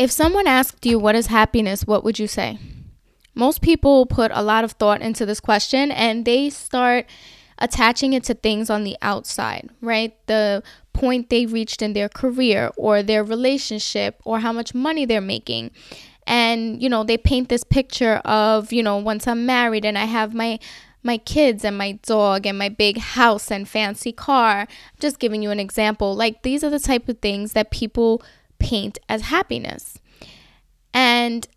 If someone asked you what is happiness, what would you say? Most people put a lot of thought into this question and they start attaching it to things on the outside, right? The point they reached in their career or their relationship or how much money they're making. And, you know, they paint this picture of, you know, once I'm married and I have my my kids and my dog and my big house and fancy car. I'm just giving you an example. Like these are the type of things that people paint as happiness. And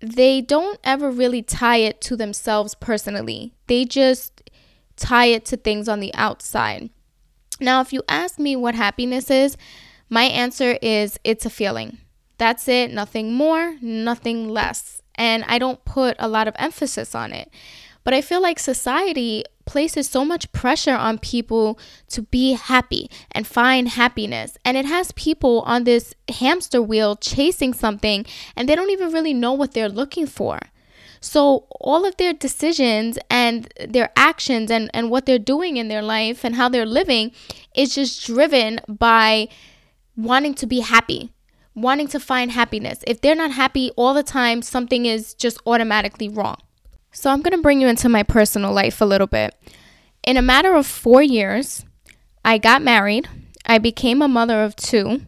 they don't ever really tie it to themselves personally. They just tie it to things on the outside. Now, if you ask me what happiness is, my answer is it's a feeling. That's it, nothing more, nothing less. And I don't put a lot of emphasis on it. But I feel like society places so much pressure on people to be happy and find happiness. And it has people on this hamster wheel chasing something and they don't even really know what they're looking for. So, all of their decisions and their actions and, and what they're doing in their life and how they're living is just driven by wanting to be happy, wanting to find happiness. If they're not happy all the time, something is just automatically wrong. So, I'm going to bring you into my personal life a little bit. In a matter of four years, I got married, I became a mother of two,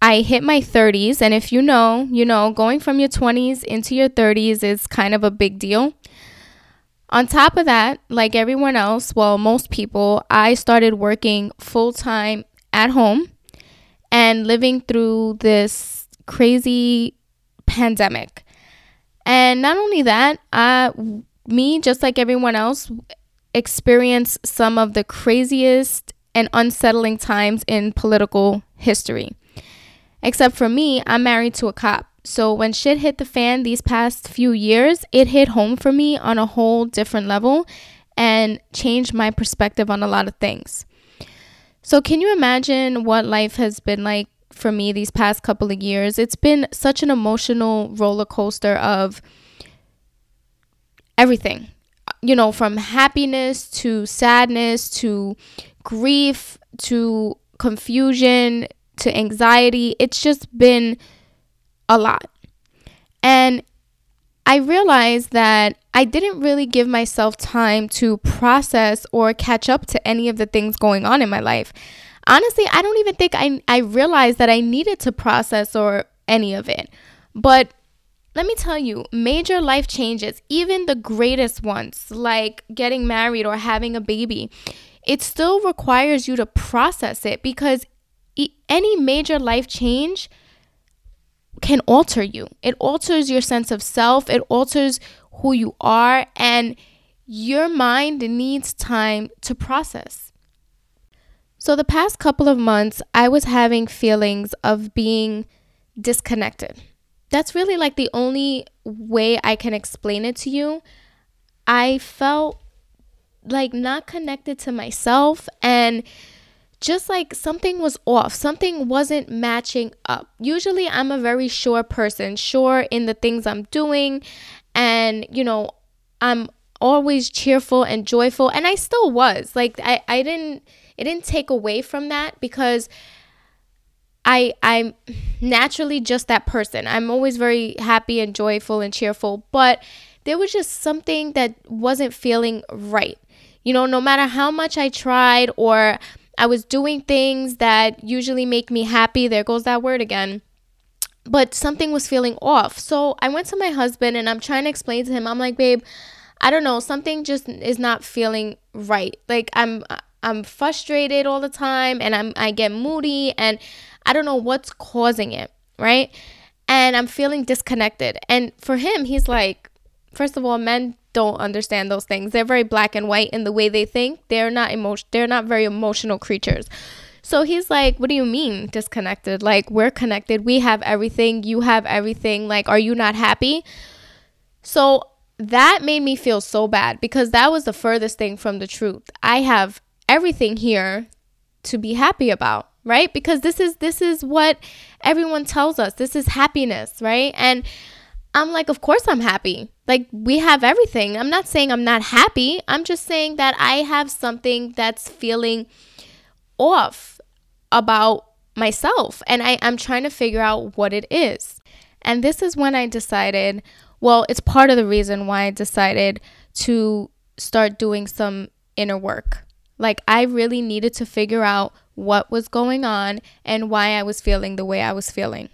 I hit my 30s, and if you know, you know, going from your 20s into your 30s is kind of a big deal. On top of that, like everyone else, well, most people, I started working full time at home and living through this crazy pandemic. And not only that, uh, me, just like everyone else, experienced some of the craziest and unsettling times in political history. Except for me, I'm married to a cop. So when shit hit the fan these past few years, it hit home for me on a whole different level and changed my perspective on a lot of things. So can you imagine what life has been like for me these past couple of years? It's been such an emotional roller coaster of everything. You know, from happiness to sadness to grief to confusion to anxiety. It's just been a lot. And I realized that I didn't really give myself time to process or catch up to any of the things going on in my life. Honestly, I don't even think I, I realized that I needed to process or any of it. But let me tell you, major life changes, even the greatest ones, like getting married or having a baby, it still requires you to process it because any major life change can alter you. It alters your sense of self, it alters who you are, and your mind needs time to process. So, the past couple of months, I was having feelings of being disconnected. That's really like the only way I can explain it to you. I felt like not connected to myself and just like something was off, something wasn't matching up. Usually, I'm a very sure person, sure in the things I'm doing, and you know, I'm always cheerful and joyful, and I still was. Like, I, I didn't, it didn't take away from that because. I I'm naturally just that person. I'm always very happy and joyful and cheerful, but there was just something that wasn't feeling right. You know, no matter how much I tried or I was doing things that usually make me happy. There goes that word again. But something was feeling off. So I went to my husband and I'm trying to explain to him. I'm like, babe, I don't know, something just is not feeling right. Like I'm I'm frustrated all the time and I'm I get moody and I don't know what's causing it, right? And I'm feeling disconnected. And for him, he's like, first of all, men don't understand those things. They're very black and white in the way they think. They're not emotion they're not very emotional creatures. So he's like, "What do you mean disconnected? Like we're connected. We have everything. You have everything. Like are you not happy?" So that made me feel so bad because that was the furthest thing from the truth. I have everything here to be happy about, right? Because this is this is what everyone tells us. This is happiness, right? And I'm like, of course I'm happy. Like, we have everything. I'm not saying I'm not happy. I'm just saying that I have something that's feeling off about myself. And I, I'm trying to figure out what it is. And this is when I decided, well, it's part of the reason why I decided to start doing some inner work. Like, I really needed to figure out what was going on and why I was feeling the way I was feeling.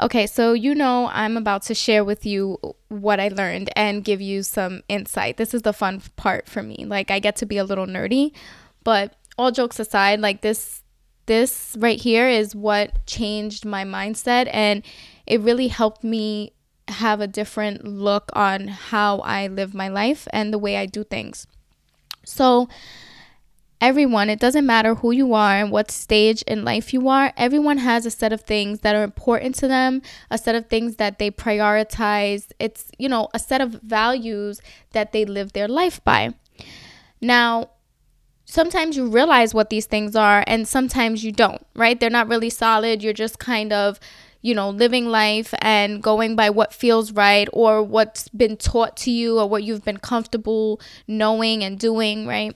Okay, so you know, I'm about to share with you what I learned and give you some insight. This is the fun part for me. Like, I get to be a little nerdy, but all jokes aside, like, this this right here is what changed my mindset and it really helped me have a different look on how I live my life and the way I do things. So, everyone, it doesn't matter who you are and what stage in life you are, everyone has a set of things that are important to them, a set of things that they prioritize. It's, you know, a set of values that they live their life by. Now, sometimes you realize what these things are and sometimes you don't, right? They're not really solid. You're just kind of, you know, living life and going by what feels right or what's been taught to you or what you've been comfortable knowing and doing, right?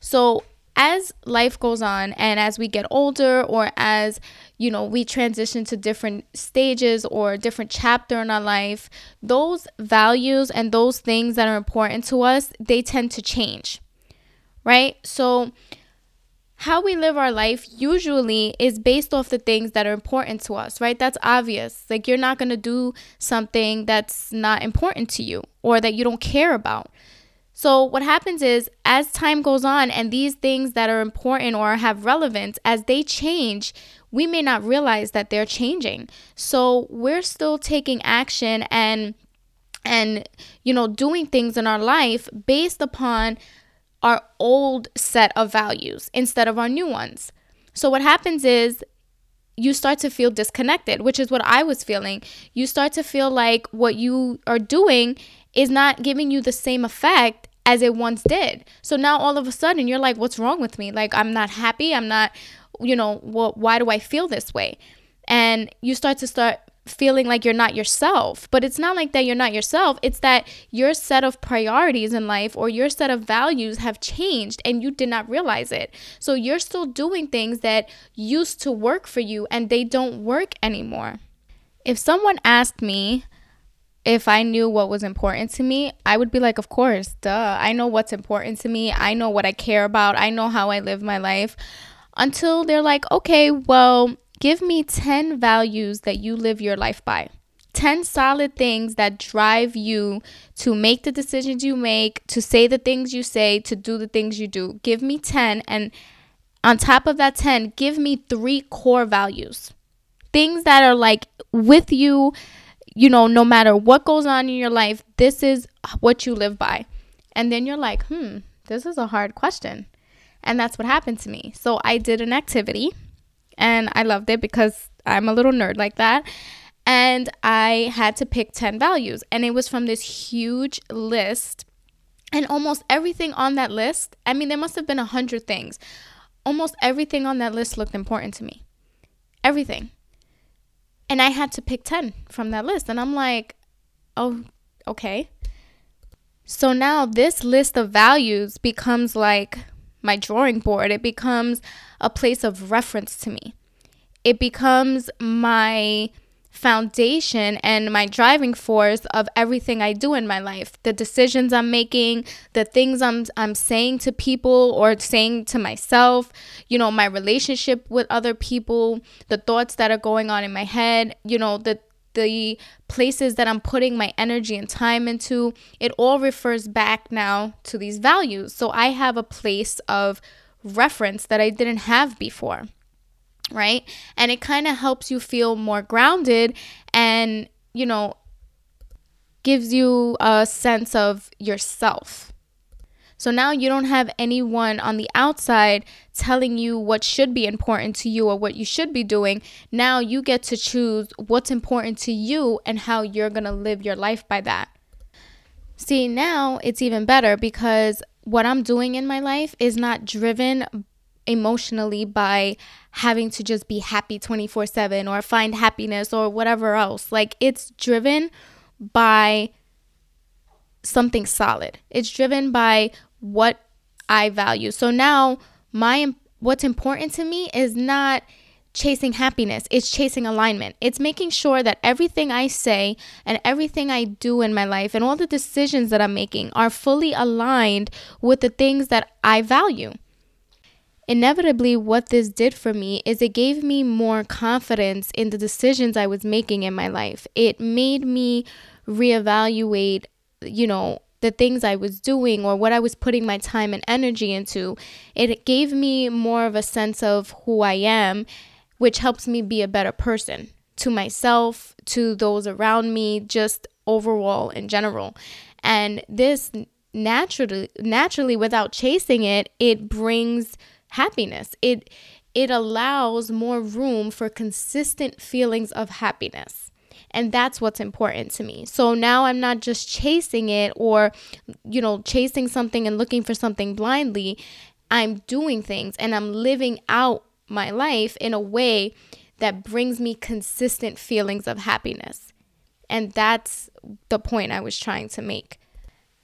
So, as life goes on and as we get older or as you know we transition to different stages or different chapter in our life those values and those things that are important to us they tend to change right? So, how we live our life usually is based off the things that are important to us, right? That's obvious. Like, you're not going to do something that's not important to you or that you don't care about. So, what happens is, as time goes on and these things that are important or have relevance, as they change, we may not realize that they're changing. So, we're still taking action and and you know doing things in our life based upon our old set of values instead of our new ones. So what happens is you start to feel disconnected, which is what I was feeling. You start to feel like what you are doing is not giving you the same effect as it once did. So now all of a sudden you're like, what's wrong with me? Like, I'm not happy. I'm not, you know, well, why do I feel this way? And you start to start feeling like you're not yourself. But it's not like that you're not yourself. It's that your set of priorities in life or your set of values have changed and you did not realize it. So you're still doing things that used to work for you and they don't work anymore. If someone asked me, if I knew what was important to me, I would be like, of course, duh. I know what's important to me. I know what I care about. I know how I live my life. Until they're like, okay, well, Give me 10 values that you live your life by. 10 solid things that drive you to make the decisions you make, to say the things you say, to do the things you do. Give me 10. And on top of that 10, give me three core values. Things that are like with you, you know, no matter what goes on in your life, this is what you live by. And then you're like, hmm, this is a hard question. And that's what happened to me. So I did an activity and I loved it because I'm a little nerd like that. And I had to pick 10 values, and it was from this huge list. And almost everything on that list, I mean, there must have been a hundred things. Almost everything on that list looked important to me. Everything. And I had to pick 10 from that list. And I'm like, oh, okay. So now this list of values becomes like my drawing board. It becomes a place of reference to me. It becomes my foundation and my driving force of everything I do in my life. The decisions I'm making, the things I'm I'm saying to people or saying to myself, you know, my relationship with other people, the thoughts that are going on in my head, you know, the the places that I'm putting my energy and time into, it all refers back now to these values. So I have a place of reference that I didn't have before, right? And it kind of helps you feel more grounded and, you know, gives you a sense of yourself so now you don't have anyone on the outside telling you what should be important to you or what you should be doing. Now you get to choose what's important to you and how you're going to live your life by that. See, now it's even better because what I'm doing in my life is not driven emotionally by having to just be happy 24 7 or find happiness or whatever else. Like it's driven by something solid. It's driven by what I value. So now my what's important to me is not chasing happiness, it's chasing alignment. It's making sure that everything I say and everything I do in my life and all the decisions that I'm making are fully aligned with the things that I value. Inevitably, what this did for me is it gave me more confidence in the decisions I was making in my life. It made me reevaluate, you know, the things I was doing or what I was putting my time and energy into. It gave me more of a sense of who I am which helps me be a better person to myself, to those around me, just overall in general. And this naturally naturally without chasing it, it brings happiness. It it allows more room for consistent feelings of happiness. And that's what's important to me. So now I'm not just chasing it or, you know, chasing something and looking for something blindly. I'm doing things and I'm living out my life in a way that brings me consistent feelings of happiness. And that's the point I was trying to make.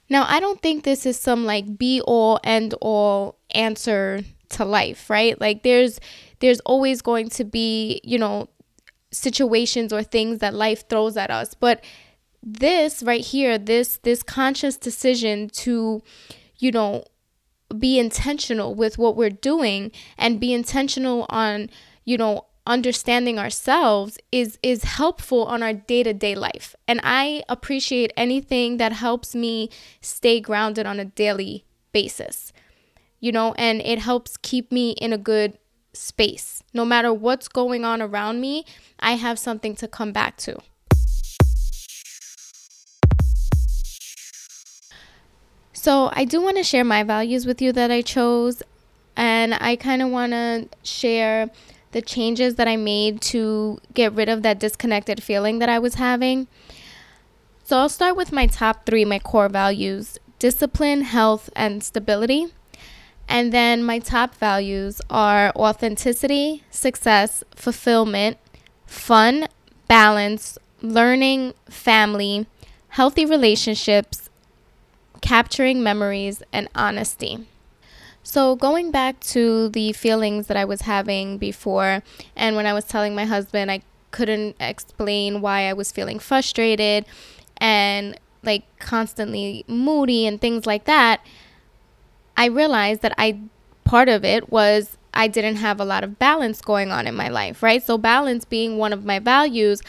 Now, I don't think this is some like be all end all answer to life, right? Like there's there's always going to be, you know, situations or things that life throws at us, but this right here, this this conscious decision to you know, be intentional with what we're doing and be intentional on, you know, understanding ourselves is is helpful on our day-to-day life. And I appreciate anything that helps me stay grounded on a daily basis. You know, and it helps keep me in a good space. No matter what's going on around me, I have something to come back to. So, I do want to share my values with you that I chose, and I kind of want to share the changes that I made to get rid of that disconnected feeling that I was having. So, I'll start with my top three, my core values discipline, health, and stability. And then my top values are authenticity, success, fulfillment, fun, balance, learning, family, healthy relationships, capturing memories, and honesty. So, going back to the feelings that I was having before, and when I was telling my husband I couldn't explain why I was feeling frustrated and like constantly moody and things like that, I realized that I part of it was I didn't have a lot of balance going on in my life, right? So, balance being one of my values,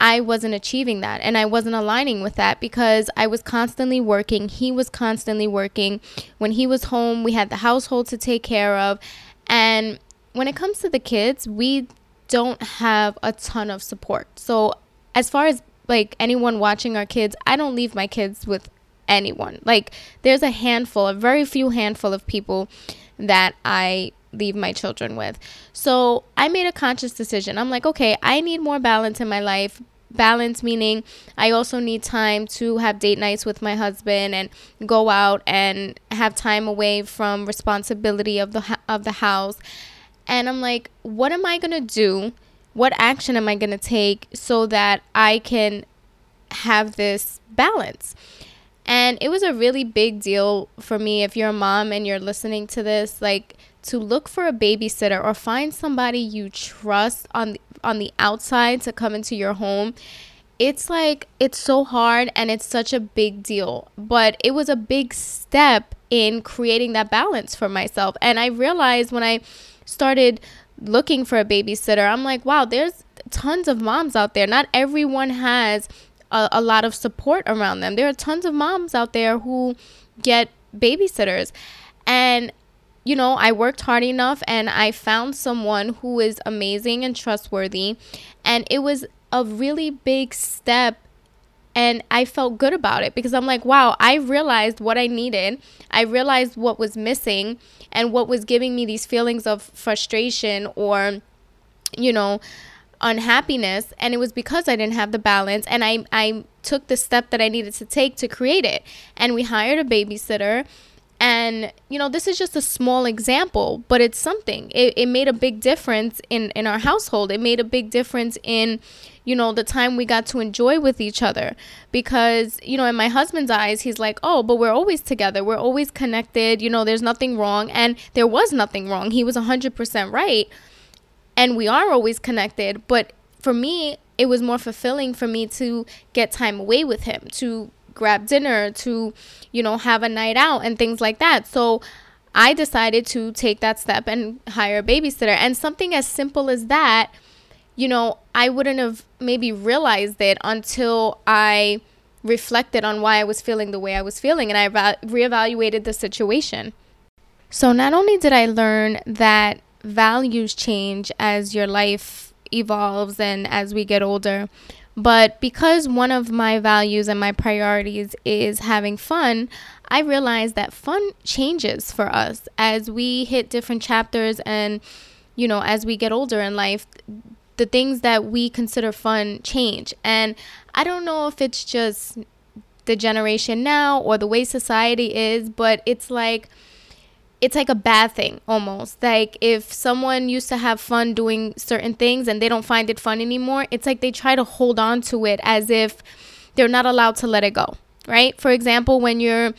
I wasn't achieving that and I wasn't aligning with that because I was constantly working. He was constantly working. When he was home, we had the household to take care of. And when it comes to the kids, we don't have a ton of support. So, as far as like anyone watching our kids, I don't leave my kids with anyone. Like, there's a handful, a very few handful of people that I leave my children with. So I made a conscious decision. I'm like, okay, I need more balance in my life. Balance meaning I also need time to have date nights with my husband and go out and have time away from responsibility of the of the house. And I'm like, what am I going to do? What action am I going to take so that I can have this balance? And it was a really big deal for me if you're a mom and you're listening to this, like to look for a babysitter or find somebody you trust on the, on the outside to come into your home. It's like it's so hard and it's such a big deal but it was a big step in creating that balance for myself. And i realized when i started looking for a babysitter i'm like wow there's tons of moms out there. Not everyone has a, a lot of support around them there are tons of moms out there who get babysitters and you know, I worked hard enough and I found someone who is amazing and trustworthy. And it was a really big step. And I felt good about it because I'm like, wow, I realized what I needed. I realized what was missing and what was giving me these feelings of frustration or, you know, unhappiness and it was because I didn't have the balance and I I took the step that I needed to take to create it and we hired a babysitter and, you know, this is just a small example, but it's something. It, it made a big difference in, in our household. It made a big difference in, you know, the time we got to enjoy with each other. Because, you know, in my husband's eyes, he's like, oh, but we're always together. We're always connected. You know, there's nothing wrong. And there was nothing wrong. He was 100% right. And we are always connected. But for me, it was more fulfilling for me to get time away with him, to grab dinner, to, you know, have a night out and things like that. So I decided to take that step and hire a babysitter. And something as simple as that, you know, I wouldn't have maybe realized it until I reflected on why I was feeling the way I was feeling and I reevaluated the situation. So not only did I learn that values change as your life evolves and as we get older, but because one of my values and my priorities is having fun, I realized that fun changes for us as we hit different chapters and, you know, as we get older in life, the things that we consider fun change. And I don't know if it's just the generation now or the way society is, but it's like, it's like a bad thing almost. Like if someone used to have fun doing certain things and they don't find it fun anymore, it's like they try to hold on to it as if they're not allowed to let it go, right? For example, when you're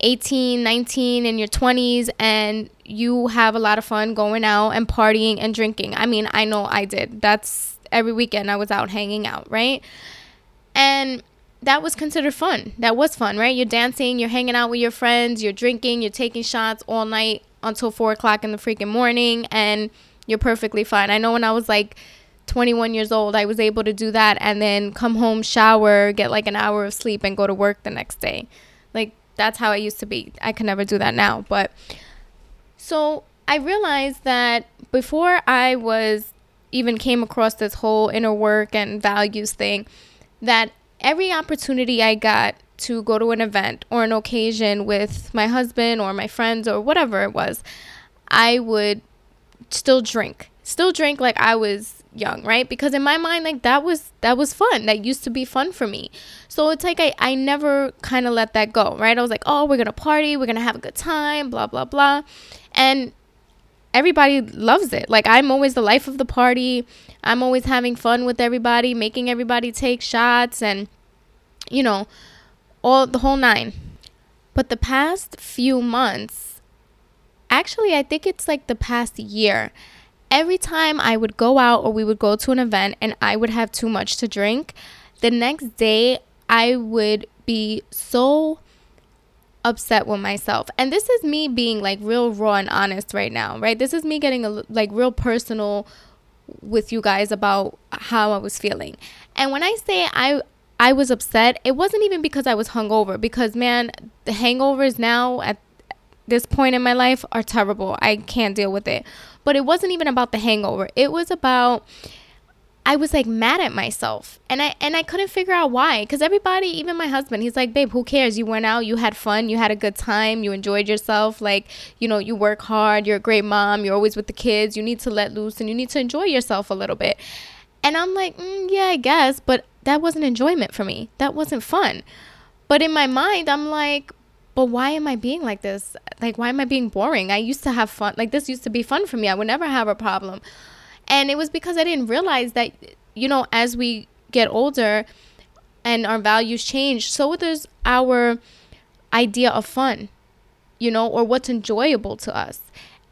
18, 19 in your 20s and you have a lot of fun going out and partying and drinking. I mean, I know I did. That's every weekend I was out hanging out, right? And that was considered fun. That was fun, right? You're dancing, you're hanging out with your friends, you're drinking, you're taking shots all night until four o'clock in the freaking morning, and you're perfectly fine. I know when I was like 21 years old, I was able to do that and then come home, shower, get like an hour of sleep, and go to work the next day. Like, that's how I used to be. I can never do that now. But so I realized that before I was even came across this whole inner work and values thing, that every opportunity I got to go to an event or an occasion with my husband or my friends or whatever it was, I would still drink. Still drink like I was young, right? Because in my mind like that was that was fun. That used to be fun for me. So it's like I, I never kind of let that go, right? I was like, "Oh, we're going to party, we're going to have a good time, blah blah blah." And everybody loves it. Like I'm always the life of the party. I'm always having fun with everybody, making everybody take shots and you know, all the whole nine. But the past few months, actually I think it's like the past year, every time I would go out or we would go to an event and I would have too much to drink, the next day I would be so upset with myself. And this is me being like real raw and honest right now, right? This is me getting a like real personal with you guys about how I was feeling. And when I say I I was upset, it wasn't even because I was hungover because man, the hangovers now at this point in my life are terrible. I can't deal with it. But it wasn't even about the hangover. It was about I was like mad at myself and I and I couldn't figure out why cuz everybody even my husband he's like babe who cares? You went out you had fun you had a good time you enjoyed yourself like you know you work hard you're a great mom you're always with the kids you need to let loose and you need to enjoy yourself a little bit. And I'm like mm, yeah I guess but that wasn't enjoyment for me that wasn't fun. But in my mind I'm like but why am I being like this? Like why am I being boring? I used to have fun like this used to be fun for me I would never have a problem and it was because I didn't realize that, you know, as we get older and our values change, so does our idea of fun, you know, or what's enjoyable to us.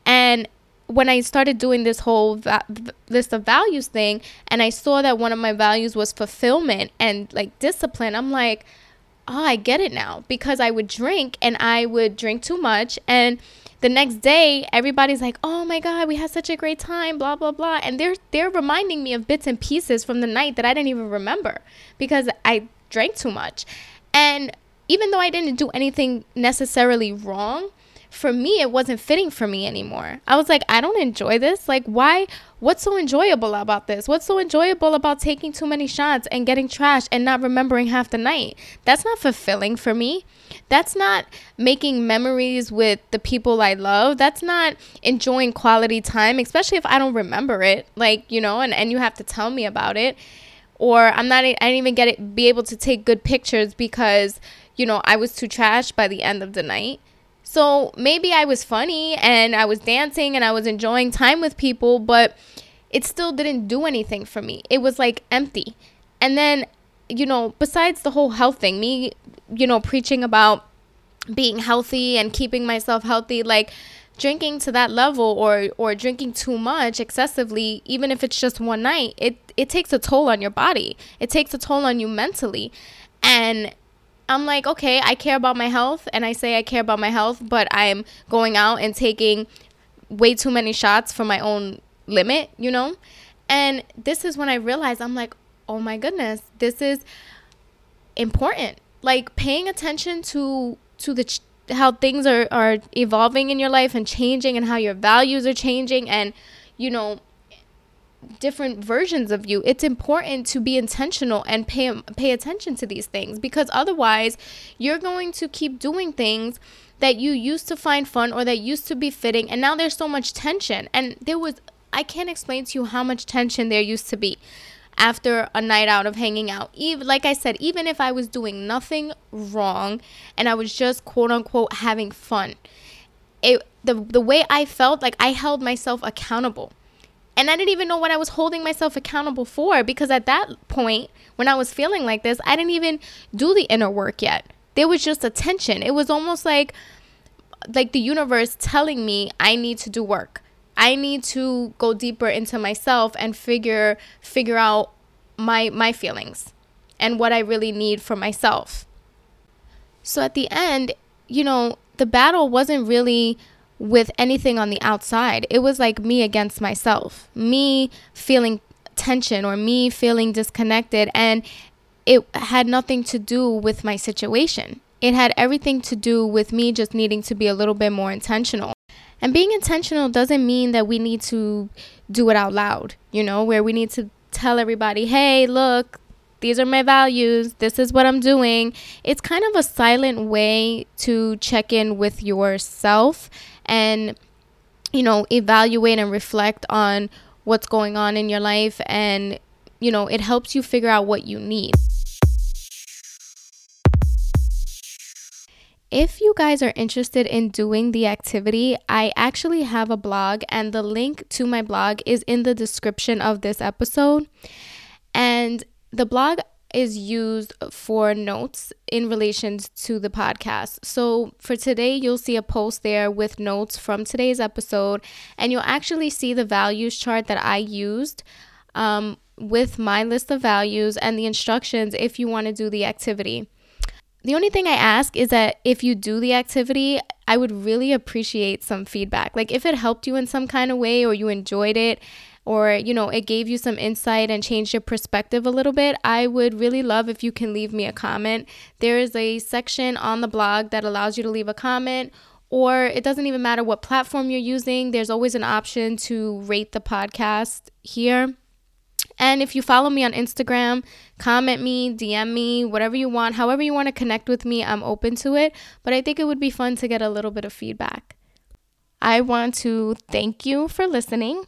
And when I started doing this whole va- list of values thing, and I saw that one of my values was fulfillment and like discipline, I'm like, oh, I get it now because I would drink and I would drink too much and the next day everybody's like oh my god we had such a great time blah blah blah. And they're they're reminding me of bits and pieces from the night that i didn't even remember because i drank too much. And even though i didn't do anything necessarily wrong for me it wasn't fitting for me anymore. I was like i don't enjoy this. Like why what's so enjoyable about this? What's so enjoyable about taking too many shots and getting trashed and not remembering half the night? That's not fulfilling for me. That's not making memories with the people i love. That's not enjoying quality time especially if i don't remember it like you know and, and you have to tell me about it. Or i'm not i didn't even get it be able to take good pictures because you know i was too trashed by the end of the night so maybe I was funny and I was dancing and I was enjoying time with people, but it still didn't do anything for me. It was like empty. And then, you know, besides the whole health thing, me, you know, preaching about being healthy and keeping myself healthy, like, drinking to that level or or drinking too much excessively even if it's just one night it it takes a toll on your body it takes a toll on you mentally and I'm like, okay, I care about my health and I say I care about my health, but I'm going out and taking way too many shots for my own limit, you know? And this is when I realized I'm like, oh my goodness, this is important. Like paying attention to to the ch- how things are are evolving in your life and changing and how your values are changing and you know different versions of you it's important to be intentional and pay pay attention to these things because otherwise you're going to keep doing things that you used to find fun or that used to be fitting and now there's so much tension and there was I can't explain to you how much tension there used to be after a night out of hanging out. Even like I said, even if I was doing nothing wrong and I was just quote unquote having fun, it the the way I felt like I held myself accountable. And I didn't even know what I was holding myself accountable for because at that point, when I was feeling like this, I didn't even do the inner work yet. There was just a tension. It was almost like like the universe telling me I need to do work. I need to go deeper into myself and figure figure out my my feelings and what I really need for myself. So at the end, you know, the battle wasn't really with anything on the outside. It was like me against myself. Me feeling tension or me feeling disconnected and it had nothing to do with my situation. It had everything to do with me just needing to be a little bit more intentional. And being intentional doesn't mean that we need to do it out loud, you know, where we need to tell everybody, hey, look, these are my values, this is what I'm doing. It's kind of a silent way to check in with yourself and, you know, evaluate and reflect on what's going on in your life. And, you know, it helps you figure out what you need. If you guys are interested in doing the activity, I actually have a blog, and the link to my blog is in the description of this episode. And the blog is used for notes in relation to the podcast. So for today, you'll see a post there with notes from today's episode, and you'll actually see the values chart that I used. Um, with my list of values and the instructions if you want to do the activity. The only thing I ask is that if you do the activity, I would really appreciate some feedback. Like if it helped you in some kind of way or you enjoyed it or you know, it gave you some insight and changed your perspective a little bit, I would really love if you can leave me a comment. There is a section on the blog that allows you to leave a comment or it doesn't even matter what platform you're using. There's always an option to rate the podcast here. And if you follow me on Instagram, comment me, DM me, whatever you want, however you want to connect with me, I'm open to it. But I think it would be fun to get a little bit of feedback. I want to thank you for listening.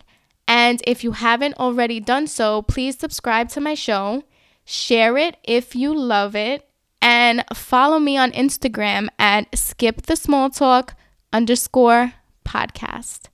And if you haven't already done so, please subscribe to my show, share it if you love it, and follow me on Instagram at skip the small talk underscore podcast.